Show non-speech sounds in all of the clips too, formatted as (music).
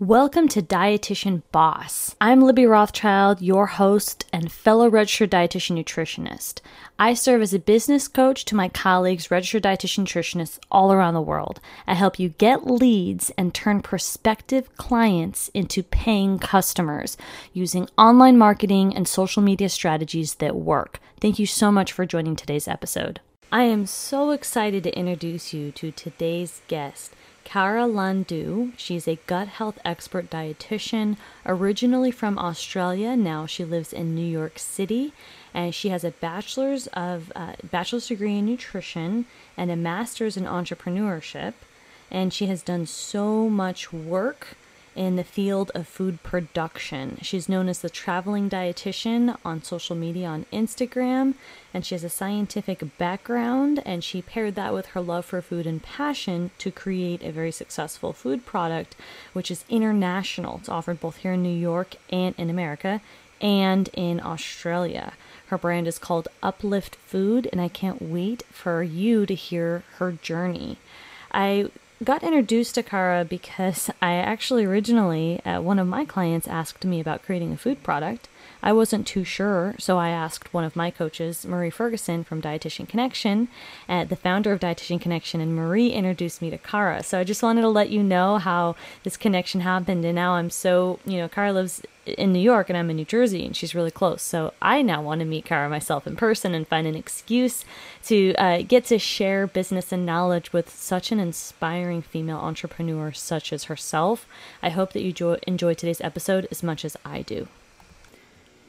Welcome to Dietitian Boss. I'm Libby Rothschild, your host and fellow registered dietitian nutritionist. I serve as a business coach to my colleagues, registered dietitian nutritionists all around the world. I help you get leads and turn prospective clients into paying customers using online marketing and social media strategies that work. Thank you so much for joining today's episode. I am so excited to introduce you to today's guest. Kara Landau. She's a gut health expert dietitian, originally from Australia. Now she lives in New York City, and she has a bachelor's of uh, bachelor's degree in nutrition and a master's in entrepreneurship. And she has done so much work in the field of food production. She's known as the traveling dietitian on social media on Instagram, and she has a scientific background, and she paired that with her love for food and passion to create a very successful food product, which is international. It's offered both here in New York and in America and in Australia. Her brand is called Uplift Food, and I can't wait for you to hear her journey. I got introduced to Kara because I actually originally, uh, one of my clients asked me about creating a food product. I wasn't too sure, so I asked one of my coaches, Marie Ferguson from Dietitian Connection, uh, the founder of Dietitian Connection, and Marie introduced me to Kara. So I just wanted to let you know how this connection happened, and now I'm so, you know, Kara lives in New York and I'm in New Jersey and she's really close. So I now want to meet Kara myself in person and find an excuse to uh, get to share business and knowledge with such an inspiring female entrepreneur such as herself. I hope that you jo- enjoy today's episode as much as I do.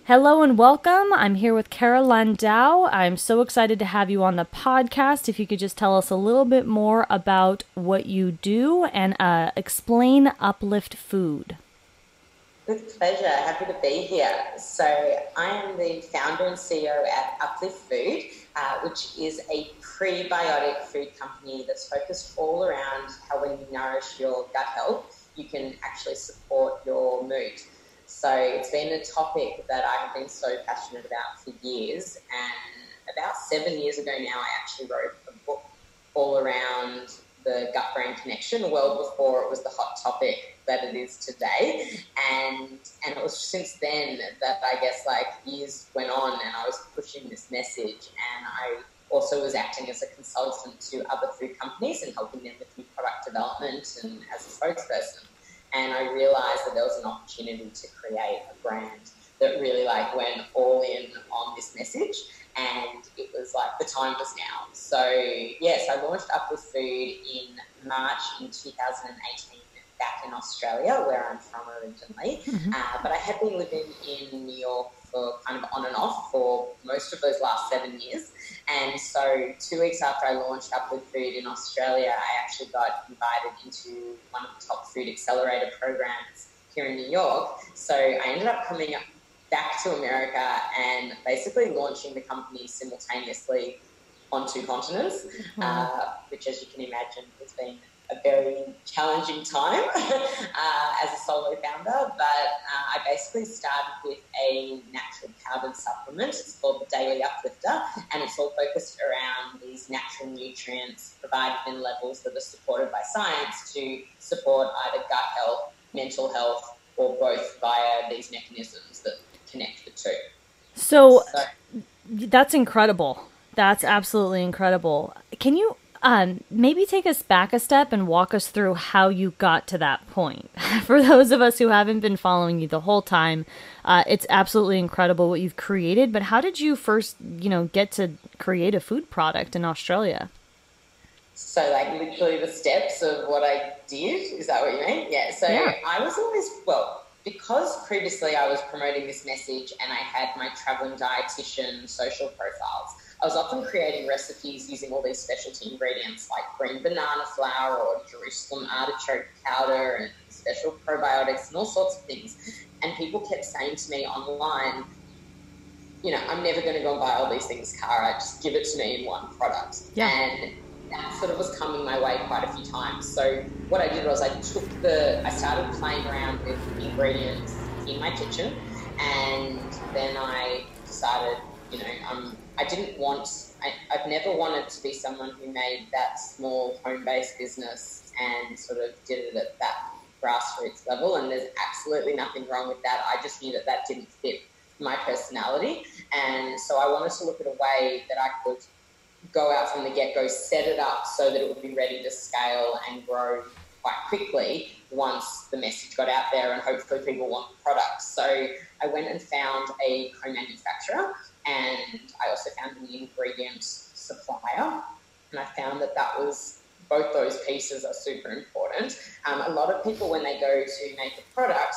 Hello and welcome. I'm here with Kara Landau. I'm so excited to have you on the podcast. If you could just tell us a little bit more about what you do and uh, explain Uplift Food. With pleasure. Happy to be here. So, I am the founder and CEO at Uplift Food, uh, which is a prebiotic food company that's focused all around how, when you nourish your gut health, you can actually support your mood. So, it's been a topic that I have been so passionate about for years. And about seven years ago now, I actually wrote a book all around the gut brain connection well before it was the hot topic that it is today. And and it was since then that I guess like years went on and I was pushing this message and I also was acting as a consultant to other food companies and helping them with new product development and as a spokesperson. Opportunity to create a brand that really like went all in on this message and it was like the time was now. So yes, I launched Uplift Food in March in 2018 back in Australia, where I'm from originally. Mm-hmm. Uh, but I had been living in New York for kind of on and off for most of those last seven years. And so, two weeks after I launched Uplift Food in Australia, I actually got invited into one of the top food accelerator programs here in New York. So, I ended up coming up back to America and basically launching the company simultaneously on two continents, mm-hmm. uh, which, as you can imagine, has been a very challenging time (laughs) uh, as a solo founder. But uh, I basically started with a natural powdered supplement. It's called the Daily Uplifter, and it's all focused around these natural nutrients provided in levels that are supported by science to support either gut health, mental health, or both via these mechanisms that connect the two. So, so that's incredible. That's absolutely incredible. Can you um, maybe take us back a step and walk us through how you got to that point? (laughs) For those of us who haven't been following you the whole time, uh, it's absolutely incredible what you've created. But how did you first, you know, get to create a food product in Australia? So, like, literally the steps of what I did. Is that what you mean? Yeah. So, yeah. I was always well because previously I was promoting this message and I had my traveling dietitian social profiles, I was often creating recipes using all these specialty ingredients like green banana flour or Jerusalem artichoke powder and special probiotics and all sorts of things. And people kept saying to me online, you know, I'm never going to go and buy all these things, Kara. Just give it to me in one product. Yeah. And that sort of was coming my way quite a few times. So what I did was I took the, I started playing around with ingredients in my kitchen, and then I decided, you know, um, I didn't want, I, I've never wanted to be someone who made that small home-based business and sort of did it at that grassroots level, and there's absolutely nothing wrong with that. I just knew that that didn't fit my personality, and so I wanted to look at a way that I could go out from the get go, set it up so that it would be ready to scale and grow quite quickly once the message got out there and hopefully people want the product. So I went and found a co manufacturer and I also found an ingredient supplier. And I found that that was both those pieces are super important. Um, a lot of people, when they go to make a product,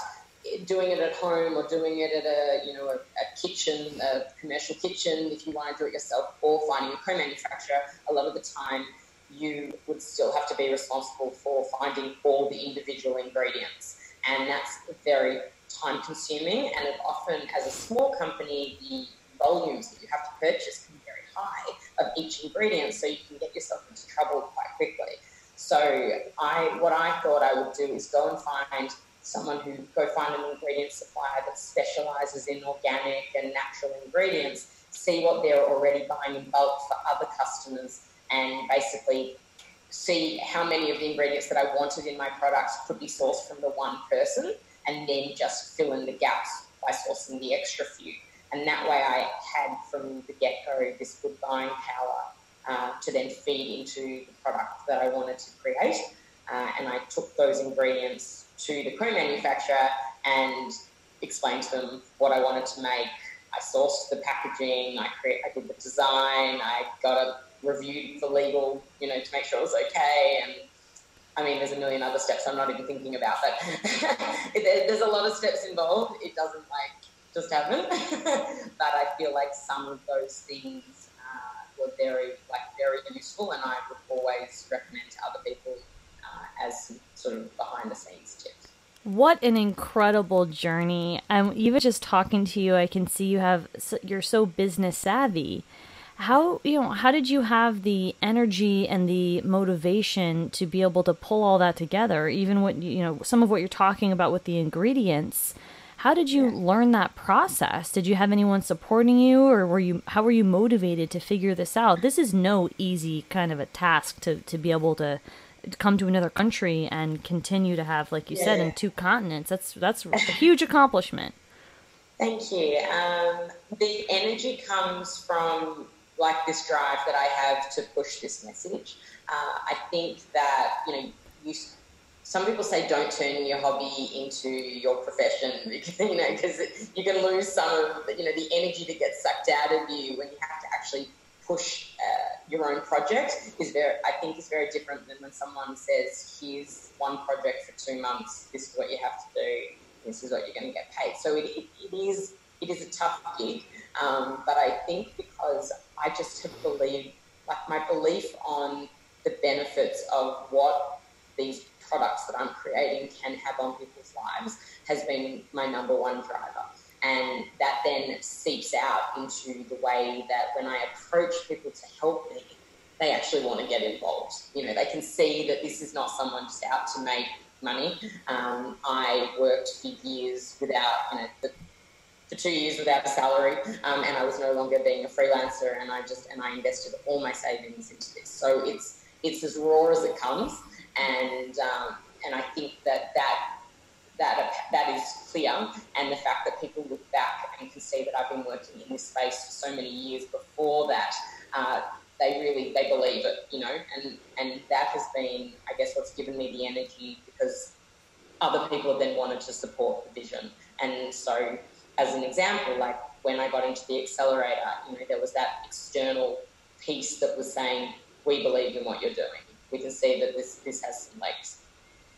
doing it at home or doing it at a you know a, a, kitchen, a commercial kitchen, if you want to do it yourself, or finding a co-manufacturer, a lot of the time you would still have to be responsible for finding all the individual ingredients, and that's very time consuming. And it often, as a small company, the volumes that you have to purchase can be very high of each ingredient, so you can get yourself into trouble quite quickly. So I, what I thought I would do is go and find someone who go find an ingredient supplier that specializes in organic and natural ingredients, see what they're already buying in bulk for other customers, and basically see how many of the ingredients that I wanted in my products could be sourced from the one person, and then just fill in the gaps by sourcing the extra few. And that way, I had from the get go this good buying power uh, to then feed into the product that I wanted to create. Uh, and I took those ingredients to the co manufacturer and explained to them what I wanted to make. I sourced the packaging, I, create, I did the design, I got it reviewed for legal, you know, to make sure it was okay. And I mean, there's a million other steps I'm not even thinking about, but (laughs) there's a lot of steps involved. It doesn't like just happen, (laughs) but I feel like some of those things uh, were very, like, very useful, and I would always recommend to other people as sort of behind the scenes tips. What an incredible journey! I'm even just talking to you. I can see you have you're so business savvy. How you know how did you have the energy and the motivation to be able to pull all that together? Even what you know some of what you're talking about with the ingredients. How did you yeah. learn that process? Did you have anyone supporting you, or were you how were you motivated to figure this out? This is no easy kind of a task to to be able to come to another country and continue to have, like you yeah. said, in two continents. That's that's a huge accomplishment. Thank you. Um, the energy comes from like this drive that I have to push this message. Uh, I think that you know you. Some people say don't turn your hobby into your profession because (laughs) you know because you can lose some of you know the energy that gets sucked out of you when you have to actually push uh, your own project is very, I think, is very different than when someone says, "Here's one project for two months. This is what you have to do. This is what you're going to get paid." So it, it, it is it is a tough gig, um, but I think because I just have believed, like my belief on the benefits of what these products that I'm creating can have on people's lives has been my number one driver. And that then seeps out into the way that when I approach people to help me, they actually want to get involved. You know, they can see that this is not someone just out to make money. Um, I worked for years without, you know, the, for two years without a salary, um, and I was no longer being a freelancer, and I just and I invested all my savings into this. So it's it's as raw as it comes, and um, and I think that that that that is clear, and the fact that people look back and can see that I've been working in this space for so many years before that, uh, they really they believe it, you know, and and that has been, I guess, what's given me the energy because other people have then wanted to support the vision, and so as an example, like when I got into the accelerator, you know, there was that external piece that was saying, "We believe in what you're doing. We can see that this this has some legs."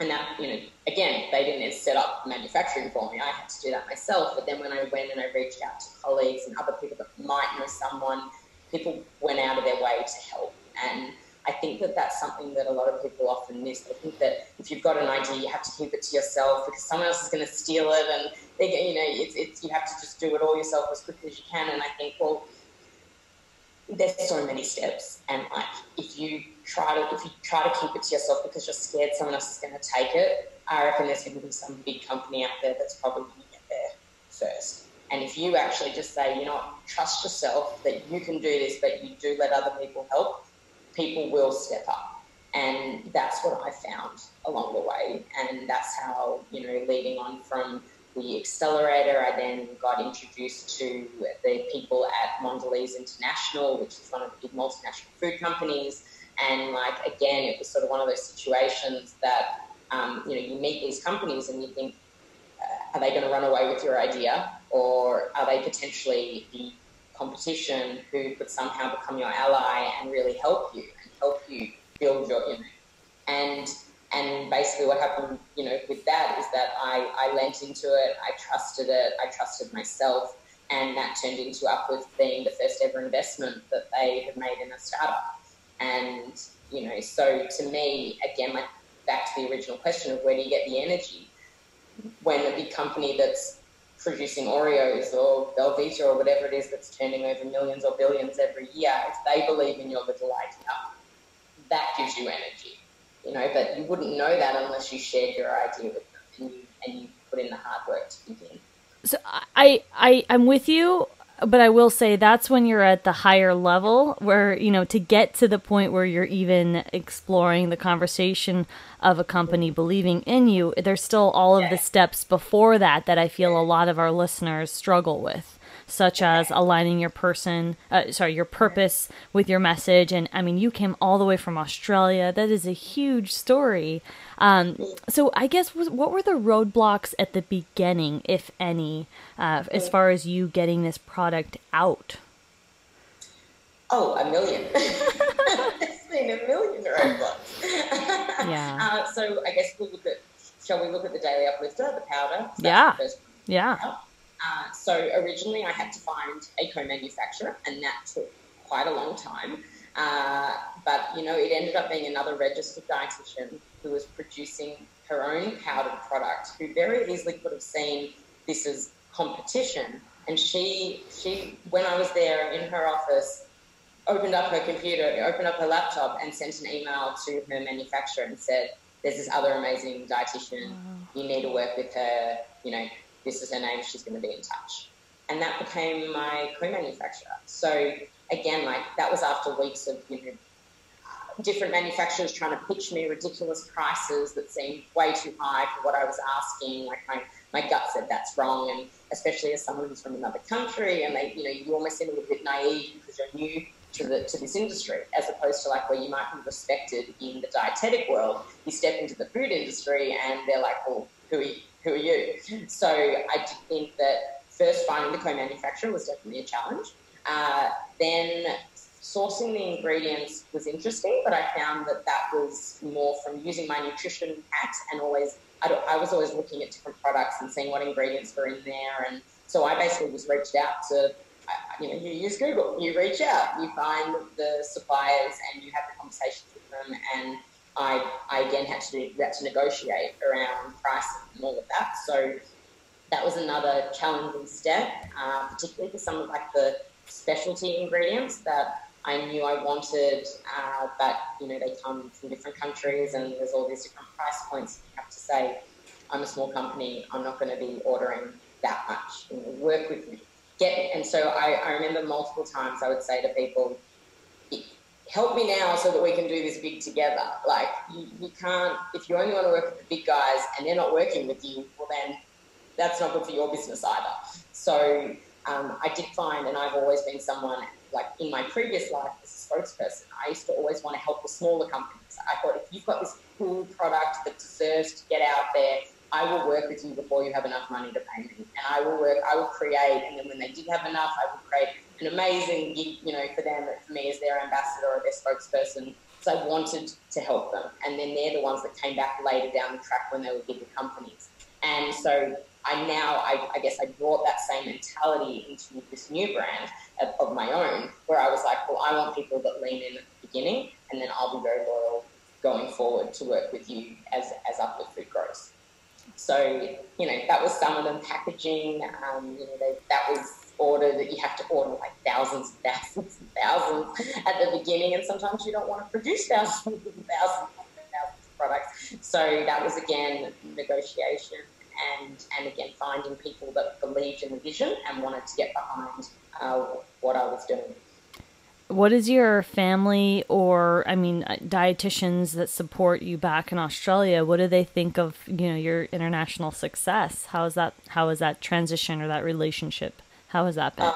And that you know again they didn't set up manufacturing for me. I had to do that myself. But then when i went and i reached out to colleagues and other people that might know someone people went out of their way to help. And i think that that's something that a lot of people often miss. They think that if you've got an idea you have to keep it to yourself because someone else is going to steal it. And they you know it's, it's you have to just do it all yourself as quickly as you can. And i think well there's so many steps. And like if you try to if you try to keep it to yourself because you're scared someone else is going to take it i reckon there's going to be some big company out there that's probably going to get there first and if you actually just say you know trust yourself that you can do this but you do let other people help people will step up And that's what I found along the way. And that's how, you know, leading on from the accelerator, I then got introduced to the people at Mondelez International, which is one of the big multinational food companies. And like, again, it was sort of one of those situations that, um, you know, you meet these companies and you think, uh, are they going to run away with your idea? Or are they potentially the competition who could somehow become your ally and really help you and help you build your, you know, and and basically what happened, you know, with that is that I, I lent into it, I trusted it, I trusted myself, and that turned into Uplift being the first ever investment that they had made in a startup. And, you know, so to me, again, like back to the original question of where do you get the energy? When a big company that's producing Oreos or Belvita or whatever it is that's turning over millions or billions every year, if they believe in your little idea, that gives you energy, you know. But you wouldn't know that unless you shared your idea with them and you, and you put in the hard work to begin. So I I I'm with you but I will say that's when you're at the higher level where, you know, to get to the point where you're even exploring the conversation of a company believing in you, there's still all of the steps before that that I feel a lot of our listeners struggle with such as aligning your person, uh, sorry, your purpose with your message. And I mean, you came all the way from Australia. That is a huge story. Um, so I guess what were the roadblocks at the beginning, if any, uh, as far as you getting this product out? Oh, a million. (laughs) it's been a million roadblocks. (laughs) yeah. Uh, so I guess we'll look at. Shall we look at the daily uplifter, the powder? So yeah. yeah. Uh, so originally I had to find a co-manufacturer, and that took quite a long time. Uh, but you know, it ended up being another registered dietitian who was producing her own powdered product, who very easily could have seen this as competition. And she, she, when I was there in her office, opened up her computer, opened up her laptop, and sent an email to her manufacturer and said, "There's this other amazing dietitian. You need to work with her. You know, this is her name, she's going to be in touch. And that became my co-manufacturer. So again, like that was after weeks of, you know, uh, different manufacturers trying to pitch me ridiculous prices that seemed way too high for what I was asking. Like my, my gut said that's wrong. And especially as someone who's from another country and they, you know, you almost seem a little bit naive because you're new to, the, to this industry, as opposed to like where you might be respected in the dietetic world. You step into the food industry and they're like, well, who are you? who are you? So I did think that first finding the co-manufacturer was definitely a challenge. Uh, then sourcing the ingredients was interesting, but I found that that was more from using my nutrition hat and always, I, I was always looking at different products and seeing what ingredients were in there. And so I basically just reached out to, you know, you use Google, you reach out, you find the suppliers and you have the conversations with them and I, I again had to do to negotiate around price and all of that. So that was another challenging step, uh, particularly for some of like the specialty ingredients that I knew I wanted, uh, but you know they come from different countries and there's all these different price points. You have to say, I'm a small company, I'm not going to be ordering that much. You know, work with me, get. And so I, I remember multiple times I would say to people, help me now so that we can do this big together. Like you, you can't if you only want to work with the big guys and they're not working with you, well then that's not good for your business either. So um, I did find, and I've always been someone like in my previous life as a spokesperson, I used to always want to help the smaller companies. I thought if you've got this cool product that deserves to get out there, I will work with you before you have enough money to pay me. And I will work, I will create, and then when they did have enough, I would create an amazing gig, you know, for them, for me as their ambassador or their spokesperson. So I wanted to help them. And then they're the ones that came back later down the track when they were bigger companies. And so I now, I, I guess I brought that same mentality into this new brand of, of my own, where I was like, well, I want people that lean in at the beginning, and then I'll be very loyal going forward to work with you as, as Uplift Food grows. So, you know, that was some of them packaging, um, you know, they, that was order that you have to order like thousands and thousands and thousands at the beginning, and sometimes you don't want to produce (laughs) thousands and thousands and thousands of products. So that was again negotiation and and again finding people that believed in the vision and wanted to get behind uh, what I was doing. What is your family or I mean uh, dietitians that support you back in Australia? What do they think of you know your international success? How is that? How is that transition or that relationship? How has that been? Uh,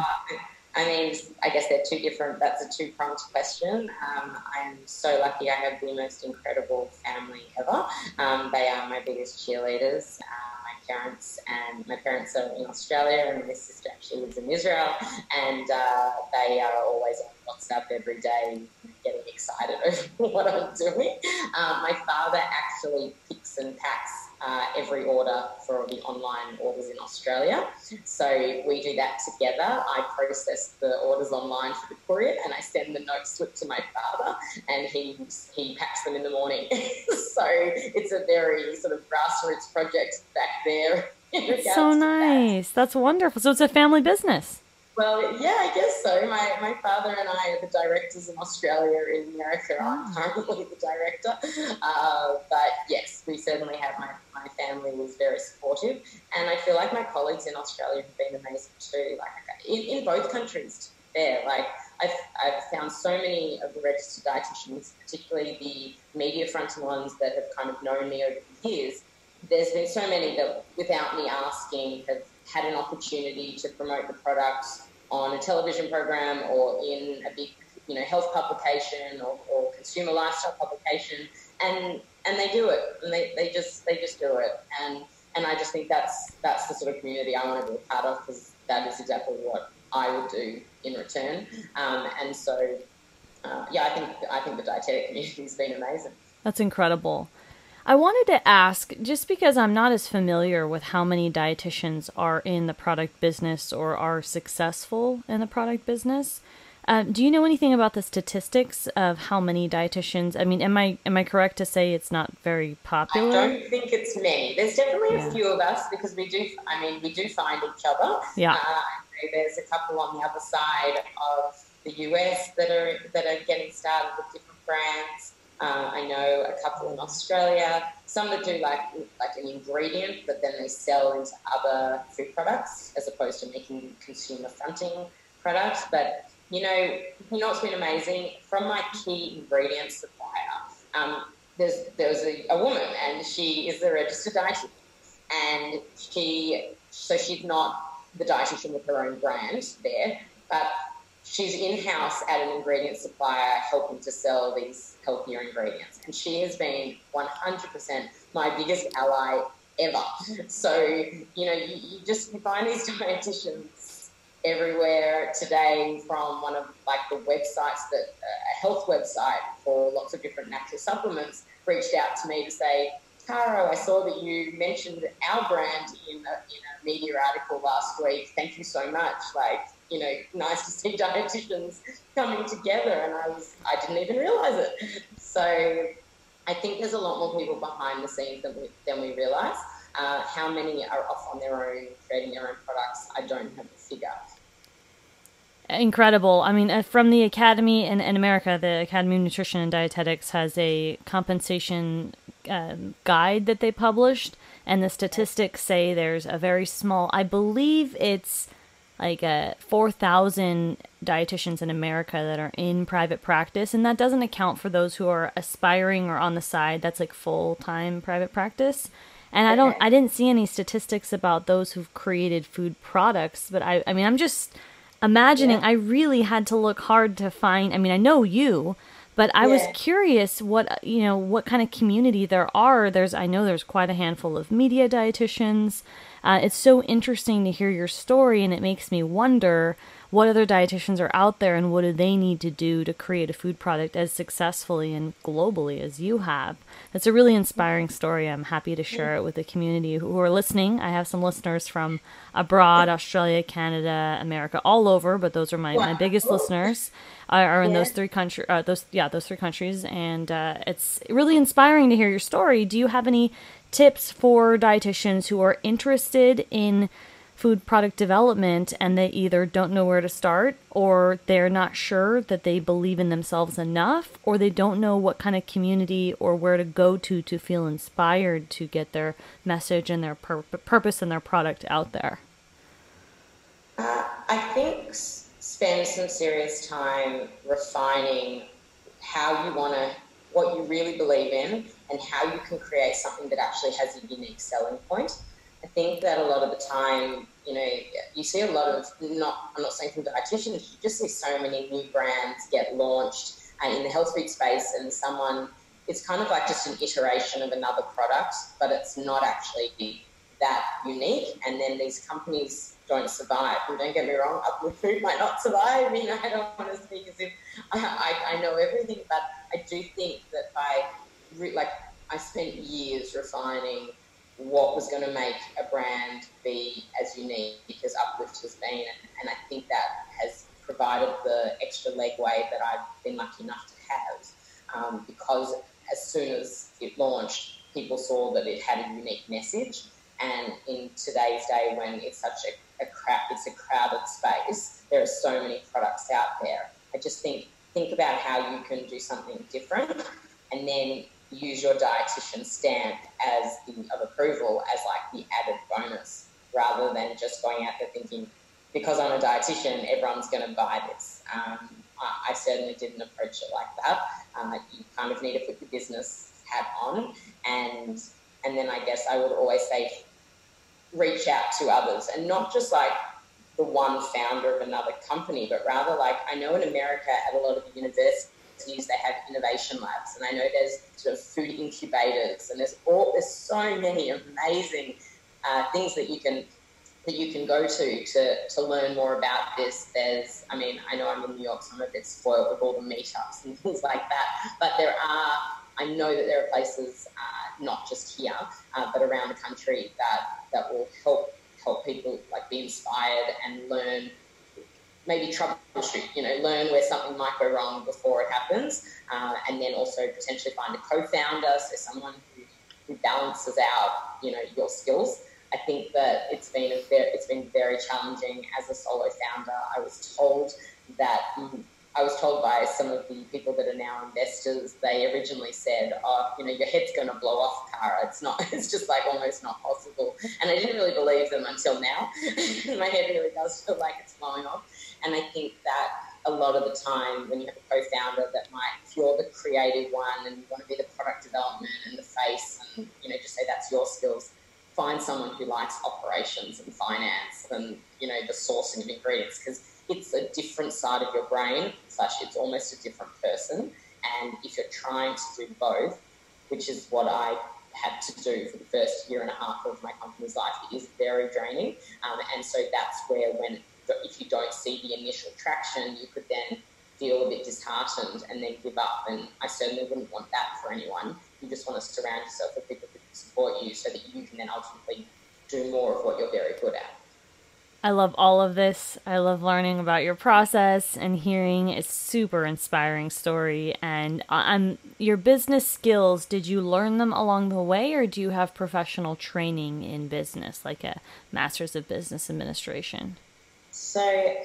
I mean, I guess they're two different. That's a two pronged question. Um, I'm so lucky. I have the most incredible family ever. Um, they are my biggest cheerleaders. My parents and my parents are in Australia, and my sister actually lives in Israel, and uh, they are always on WhatsApp every day, getting excited (laughs) over what I'm doing. Um, my father actually picks and packs uh, every order for the online orders in Australia. So we do that together. I process the orders online for the courier and I send the note slip to my father and he, he packs them in the morning. (laughs) so it's a very sort of grassroots project back there. (laughs) so nice. That. That's wonderful. So it's a family business. Well, yeah, I guess so. My, my father and I are the directors in Australia. In America, I'm ah. currently the director. Uh, but yes, we certainly have my, my family was very supportive. And I feel like my colleagues in Australia have been amazing too. Like in, in both countries, there. Like I've, I've found so many of the registered dietitians, particularly the media fronting ones that have kind of known me over the years. There's been so many that, without me asking, have had an opportunity to promote the product on a television program or in a big you know health publication or, or consumer lifestyle publication and and they do it. And they, they just they just do it. And and I just think that's that's the sort of community I want to be a part of because that is exactly what I would do in return. Um, and so uh, yeah I think I think the dietetic community has been amazing. That's incredible I wanted to ask, just because I'm not as familiar with how many dietitians are in the product business or are successful in the product business, um, do you know anything about the statistics of how many dietitians? I mean, am I am I correct to say it's not very popular? I don't think it's many. There's definitely yeah. a few of us because we do. I mean, we do find each other. Yeah. Uh, there's a couple on the other side of the US that are that are getting started with different brands. Uh, I know a couple in Australia, some that do like like an ingredient, but then they sell into other food products as opposed to making consumer fronting products. But you know, you know what's been amazing from my key ingredient supplier. Um, there's there was a, a woman, and she is the registered dietitian, and she so she's not the dietitian with her own brand there, but she's in house at an ingredient supplier helping to sell these healthier ingredients. And she has been 100% my biggest ally ever. Mm-hmm. (laughs) So, you know, you, you just you find these (laughs) dietitians everywhere today from one of like the websites that uh, a health website for lots of different natural supplements reached out to me to say, Caro, I saw that you mentioned our brand in a, in a media article last week. Thank you so much. Like, you know, nice to see (laughs) dietitians coming together, and I was I didn't even realize it. So I think there's a lot more people behind the scenes than we, than we realize. Uh, how many are off on their own, creating their own products? I don't have the figure. Incredible. I mean, uh, from the Academy in, in America, the Academy of Nutrition and Dietetics has a compensation um, guide that they published, and the statistics say there's a very small, I believe it's like uh, 4,000 dietitians in America that are in private practice, and that doesn't account for those who are aspiring or on the side. That's like full time private practice. And I don't, I didn't see any statistics about those who've created food products, but I, I mean, I'm just imagining. Yeah. I really had to look hard to find. I mean, I know you, but I yeah. was curious what you know what kind of community there are. There's, I know there's quite a handful of media dietitians. Uh, it's so interesting to hear your story, and it makes me wonder what other dietitians are out there and what do they need to do to create a food product as successfully and globally as you have. It's a really inspiring story. I'm happy to share it with the community who are listening. I have some listeners from abroad, Australia, Canada, America, all over, but those are my, my biggest listeners are, in those three countries. Uh, those yeah, those three countries, and uh, it's really inspiring to hear your story. Do you have any tips for dietitians who are interested in food product development and they either don't know where to start or they're not sure that they believe in themselves enough or they don't know what kind of community or where to go to to feel inspired to get their message and their pur- purpose and their product out there uh, i think spend some serious time refining how you want to, what you really believe in, and how you can create something that actually has a unique selling point. I think that a lot of the time, you know, you see a lot of not. I'm not saying from dietitians. You just see so many new brands get launched uh, in the health food space, and someone. It's kind of like just an iteration of another product, but it's not actually that unique. And then these companies don't survive. And don't get me wrong, Uplift Food might not survive. (laughs) I mean, I don't want to speak as if I, (laughs) I, I know everything, but I do think that by, like, I spent years refining what was going to make a brand be as unique as Uplift has been. And, I think that has provided the extra legway that I've been lucky enough to have. Um, because as soon as it launched, people saw that it had a unique message. And in today's day, when it's such a a crowd, it's a crowded space. There are so many products out there. I just think think about how you can do something different, and then use your dietitian stamp as the of approval as like the added bonus, rather than just going out there thinking because I'm a dietitian, everyone's going to buy this. Um, I, I, certainly didn't approach it like that. Uh, you kind of need to put your business hat on, and and then I guess I would always say reach out to others and not just like the one founder of another company, but rather like I know in America at a lot of the universities they have innovation labs, and I know there's sort of food incubators, and there's all there's so many amazing uh, things that you can that you can go to to to learn more about this. There's, I mean, I know I'm in New York, so I'm a bit spoiled with all the meetups and (laughs) things like that, but there are. I know that there are places, uh, not just here, uh, but around the country that that will help help people like be inspired and learn maybe troubleshoot, you know, learn where something might go wrong before it happens, uh, and then also potentially find a co-founder, so someone who, who balances out, you know, your skills. I think that it's been a very, it's been very challenging as a solo founder. I was told that mm, I was told by some of the people that are now investors, they originally said, oh, you know, your head's going to blow off, Kara. It's not, (laughs) it's just like almost not possible. And I didn't really believe them until now. (laughs) My head really does feel like it's blowing off. And I think that a lot of the time when you have a co-founder that might, if you're the creative one and you want to be the product development and the face and, you know, just say that's your skills, find someone who likes operations and finance and, you know, the sourcing of ingredients because it's a different side of your brain, slash, it's almost a different person. And if you're trying to do both, which is what I had to do for the first year and a half of my company's life, it is very draining. Um, and so that's where, when if you don't see the initial traction, you could then feel a bit disheartened and then give up. And I certainly wouldn't want that for anyone. You just want to surround yourself with people who can support you so that you can then ultimately do more of what you're very good at. I love all of this. I love learning about your process and hearing a super inspiring story. And um, your business skills, did you learn them along the way, or do you have professional training in business, like a master's of business administration? So,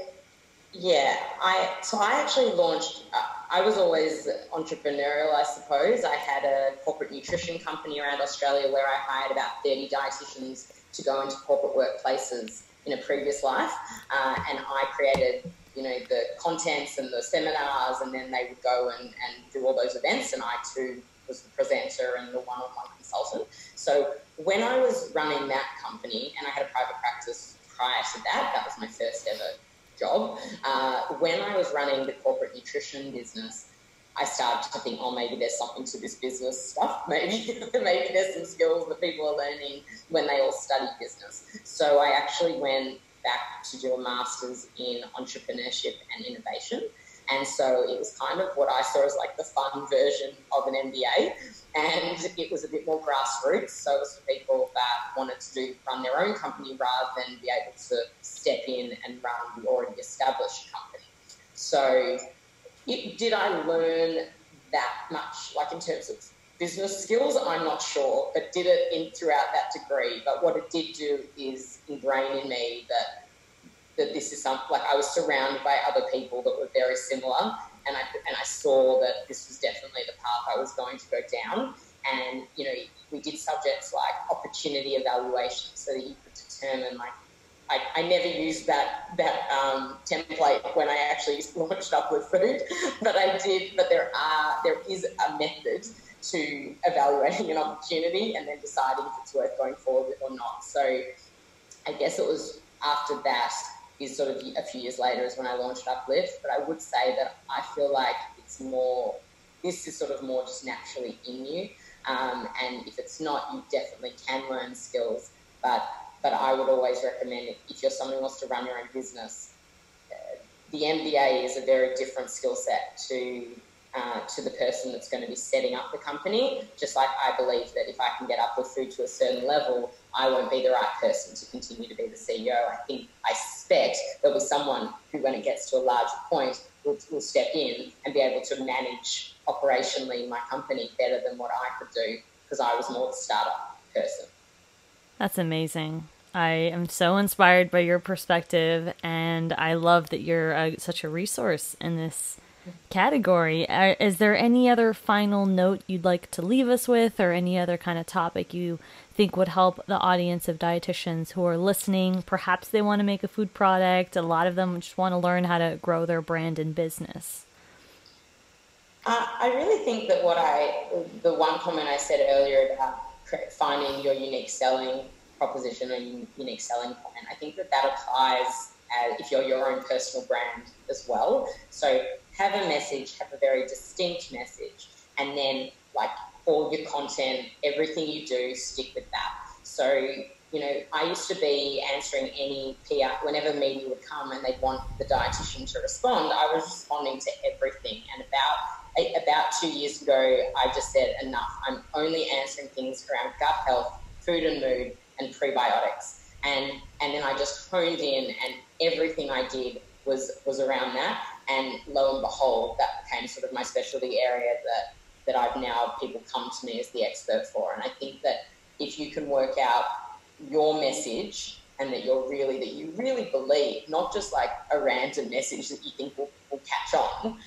yeah, I so I actually launched. I was always entrepreneurial, I suppose. I had a corporate nutrition company around Australia where I hired about thirty dietitians to go into corporate workplaces in a previous life, uh, and I created you know the contents and the seminars, and then they would go and, and do all those events, and I too was the presenter and the one-on-one consultant. So when I was running that company, and I had a private practice prior to that, that was my first ever job. Uh, when I was running the corporate nutrition business, I started to think, oh, maybe there's something to this business stuff. (laughs) Maybe, maybe there's some skills that people are learning when they all study business. So I actually went back to do a master's in entrepreneurship and innovation. And so it was kind of what I saw as like the fun version of an MBA. And it was a bit more grassroots. So it was for people that wanted to do, run their own company rather than be able to step in and run the already established company. So it, did I learn that much, like in terms of business skills? I'm not sure, but did it in throughout that degree. But what it did do is ingrain in me that that this is something like I was surrounded by other people that were very similar, and I and I saw that this was definitely the path I was going to go down. And you know, we did subjects like opportunity evaluation, so that you could determine like I, I never used that that um, template when I actually (laughs) launched Uplift Food, but I did. But there are there is a method to evaluating an opportunity and then deciding if it's worth going forward with or not. So I guess it was after that is sort of a few years later is when I launched Uplift. But I would say that I feel like it's more. This is sort of more just naturally in you, um, and if it's not, you definitely can learn skills. But but I would always recommend if you're someone who wants to run your own business, uh, the MBA is a very different skill set to uh, to the person that's going to be setting up the company. Just like I believe that if I can get up Uplift Food to a certain level, I won't be the right person to continue to be the CEO. I think I suspect there'll be someone who, when it gets to a larger point, will, will step in and be able to manage operationally my company better than what I could do because I was more the startup person. That's amazing. I am so inspired by your perspective, and I love that you're uh, such a resource in this category. Uh, is there any other final note you'd like to leave us with, or any other kind of topic you think would help the audience of dietitians who are listening? Perhaps they want to make a food product. A lot of them just want to learn how to grow their brand and business. Uh, I really think that what I, the one comment I said earlier about finding your unique selling proposition or unique selling point, I think that that applies as if you're your own personal brand as well. So have a message, have a very distinct message, and then like all your content, everything you do, stick with that. So, you know, I used to be answering any PR whenever media would come and they'd want the dietitian to respond. I was responding to everything, and about about two years ago, I just said enough. I'm only answering things around gut health, food and mood, and prebiotics. And and then I just honed in, and everything I did was was around that. And lo and behold, that became sort of my specialty area that that I've now people come to me as the expert for. And I think that if you can work out your message and that you're really that you really believe, not just like a random message that you think will, will catch on,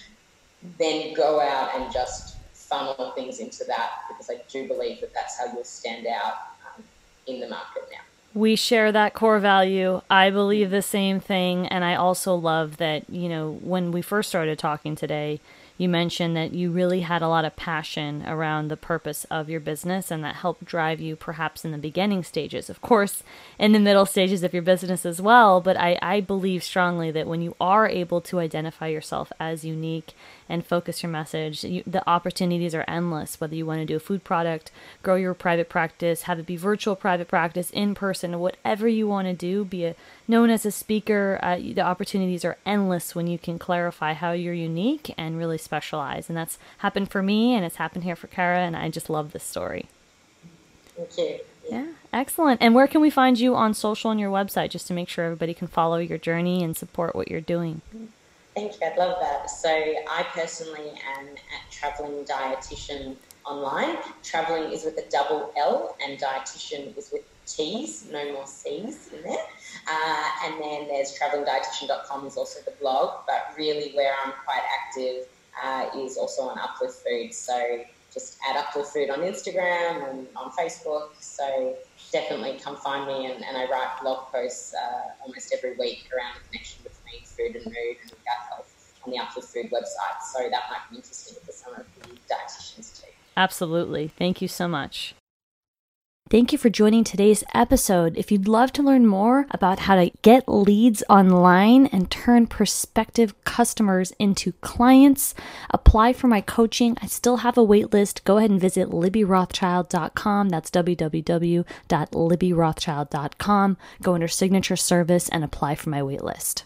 then go out and just funnel things into that because I do believe that that's how you'll stand out um, in the market now. We share that core value. I believe the same thing. And I also love that, you know, when we first started talking today, you mentioned that you really had a lot of passion around the purpose of your business and that helped drive you perhaps in the beginning stages. Of course, in the middle stages of your business as well. But I, I believe strongly that when you are able to identify yourself as unique and focus your message. You, the opportunities are endless, whether you want to do a food product, grow your private practice, have it be virtual private practice, in person, whatever you want to do, be a, known as a speaker. Uh, the opportunities are endless when you can clarify how you're unique and really specialize. And that's happened for me, and it's happened here for Kara, and I just love this story. You. Yeah, excellent. And where can we find you on social and your website just to make sure everybody can follow your journey and support what you're doing? Thank you. I'd love that. So I personally am at Travelling Dietitian online. Traveling is with a double L, and dietitian is with T's, no more C's in there. Uh, and then there's travellingdietitian.com is also the blog, but really where I'm quite active uh, is also on Uplift Food. So just add Uplift Food on Instagram and on Facebook. So definitely come find me, and, and I write blog posts uh, almost every week around the connection food and mood and gut health on the Uplift Food website. So that might be interesting for some of the dietitians too. Absolutely. Thank you so much. Thank you for joining today's episode. If you'd love to learn more about how to get leads online and turn prospective customers into clients, apply for my coaching. I still have a wait list. Go ahead and visit libbyrothschild.com. That's www.libbyrothschild.com. Go under signature service and apply for my wait list.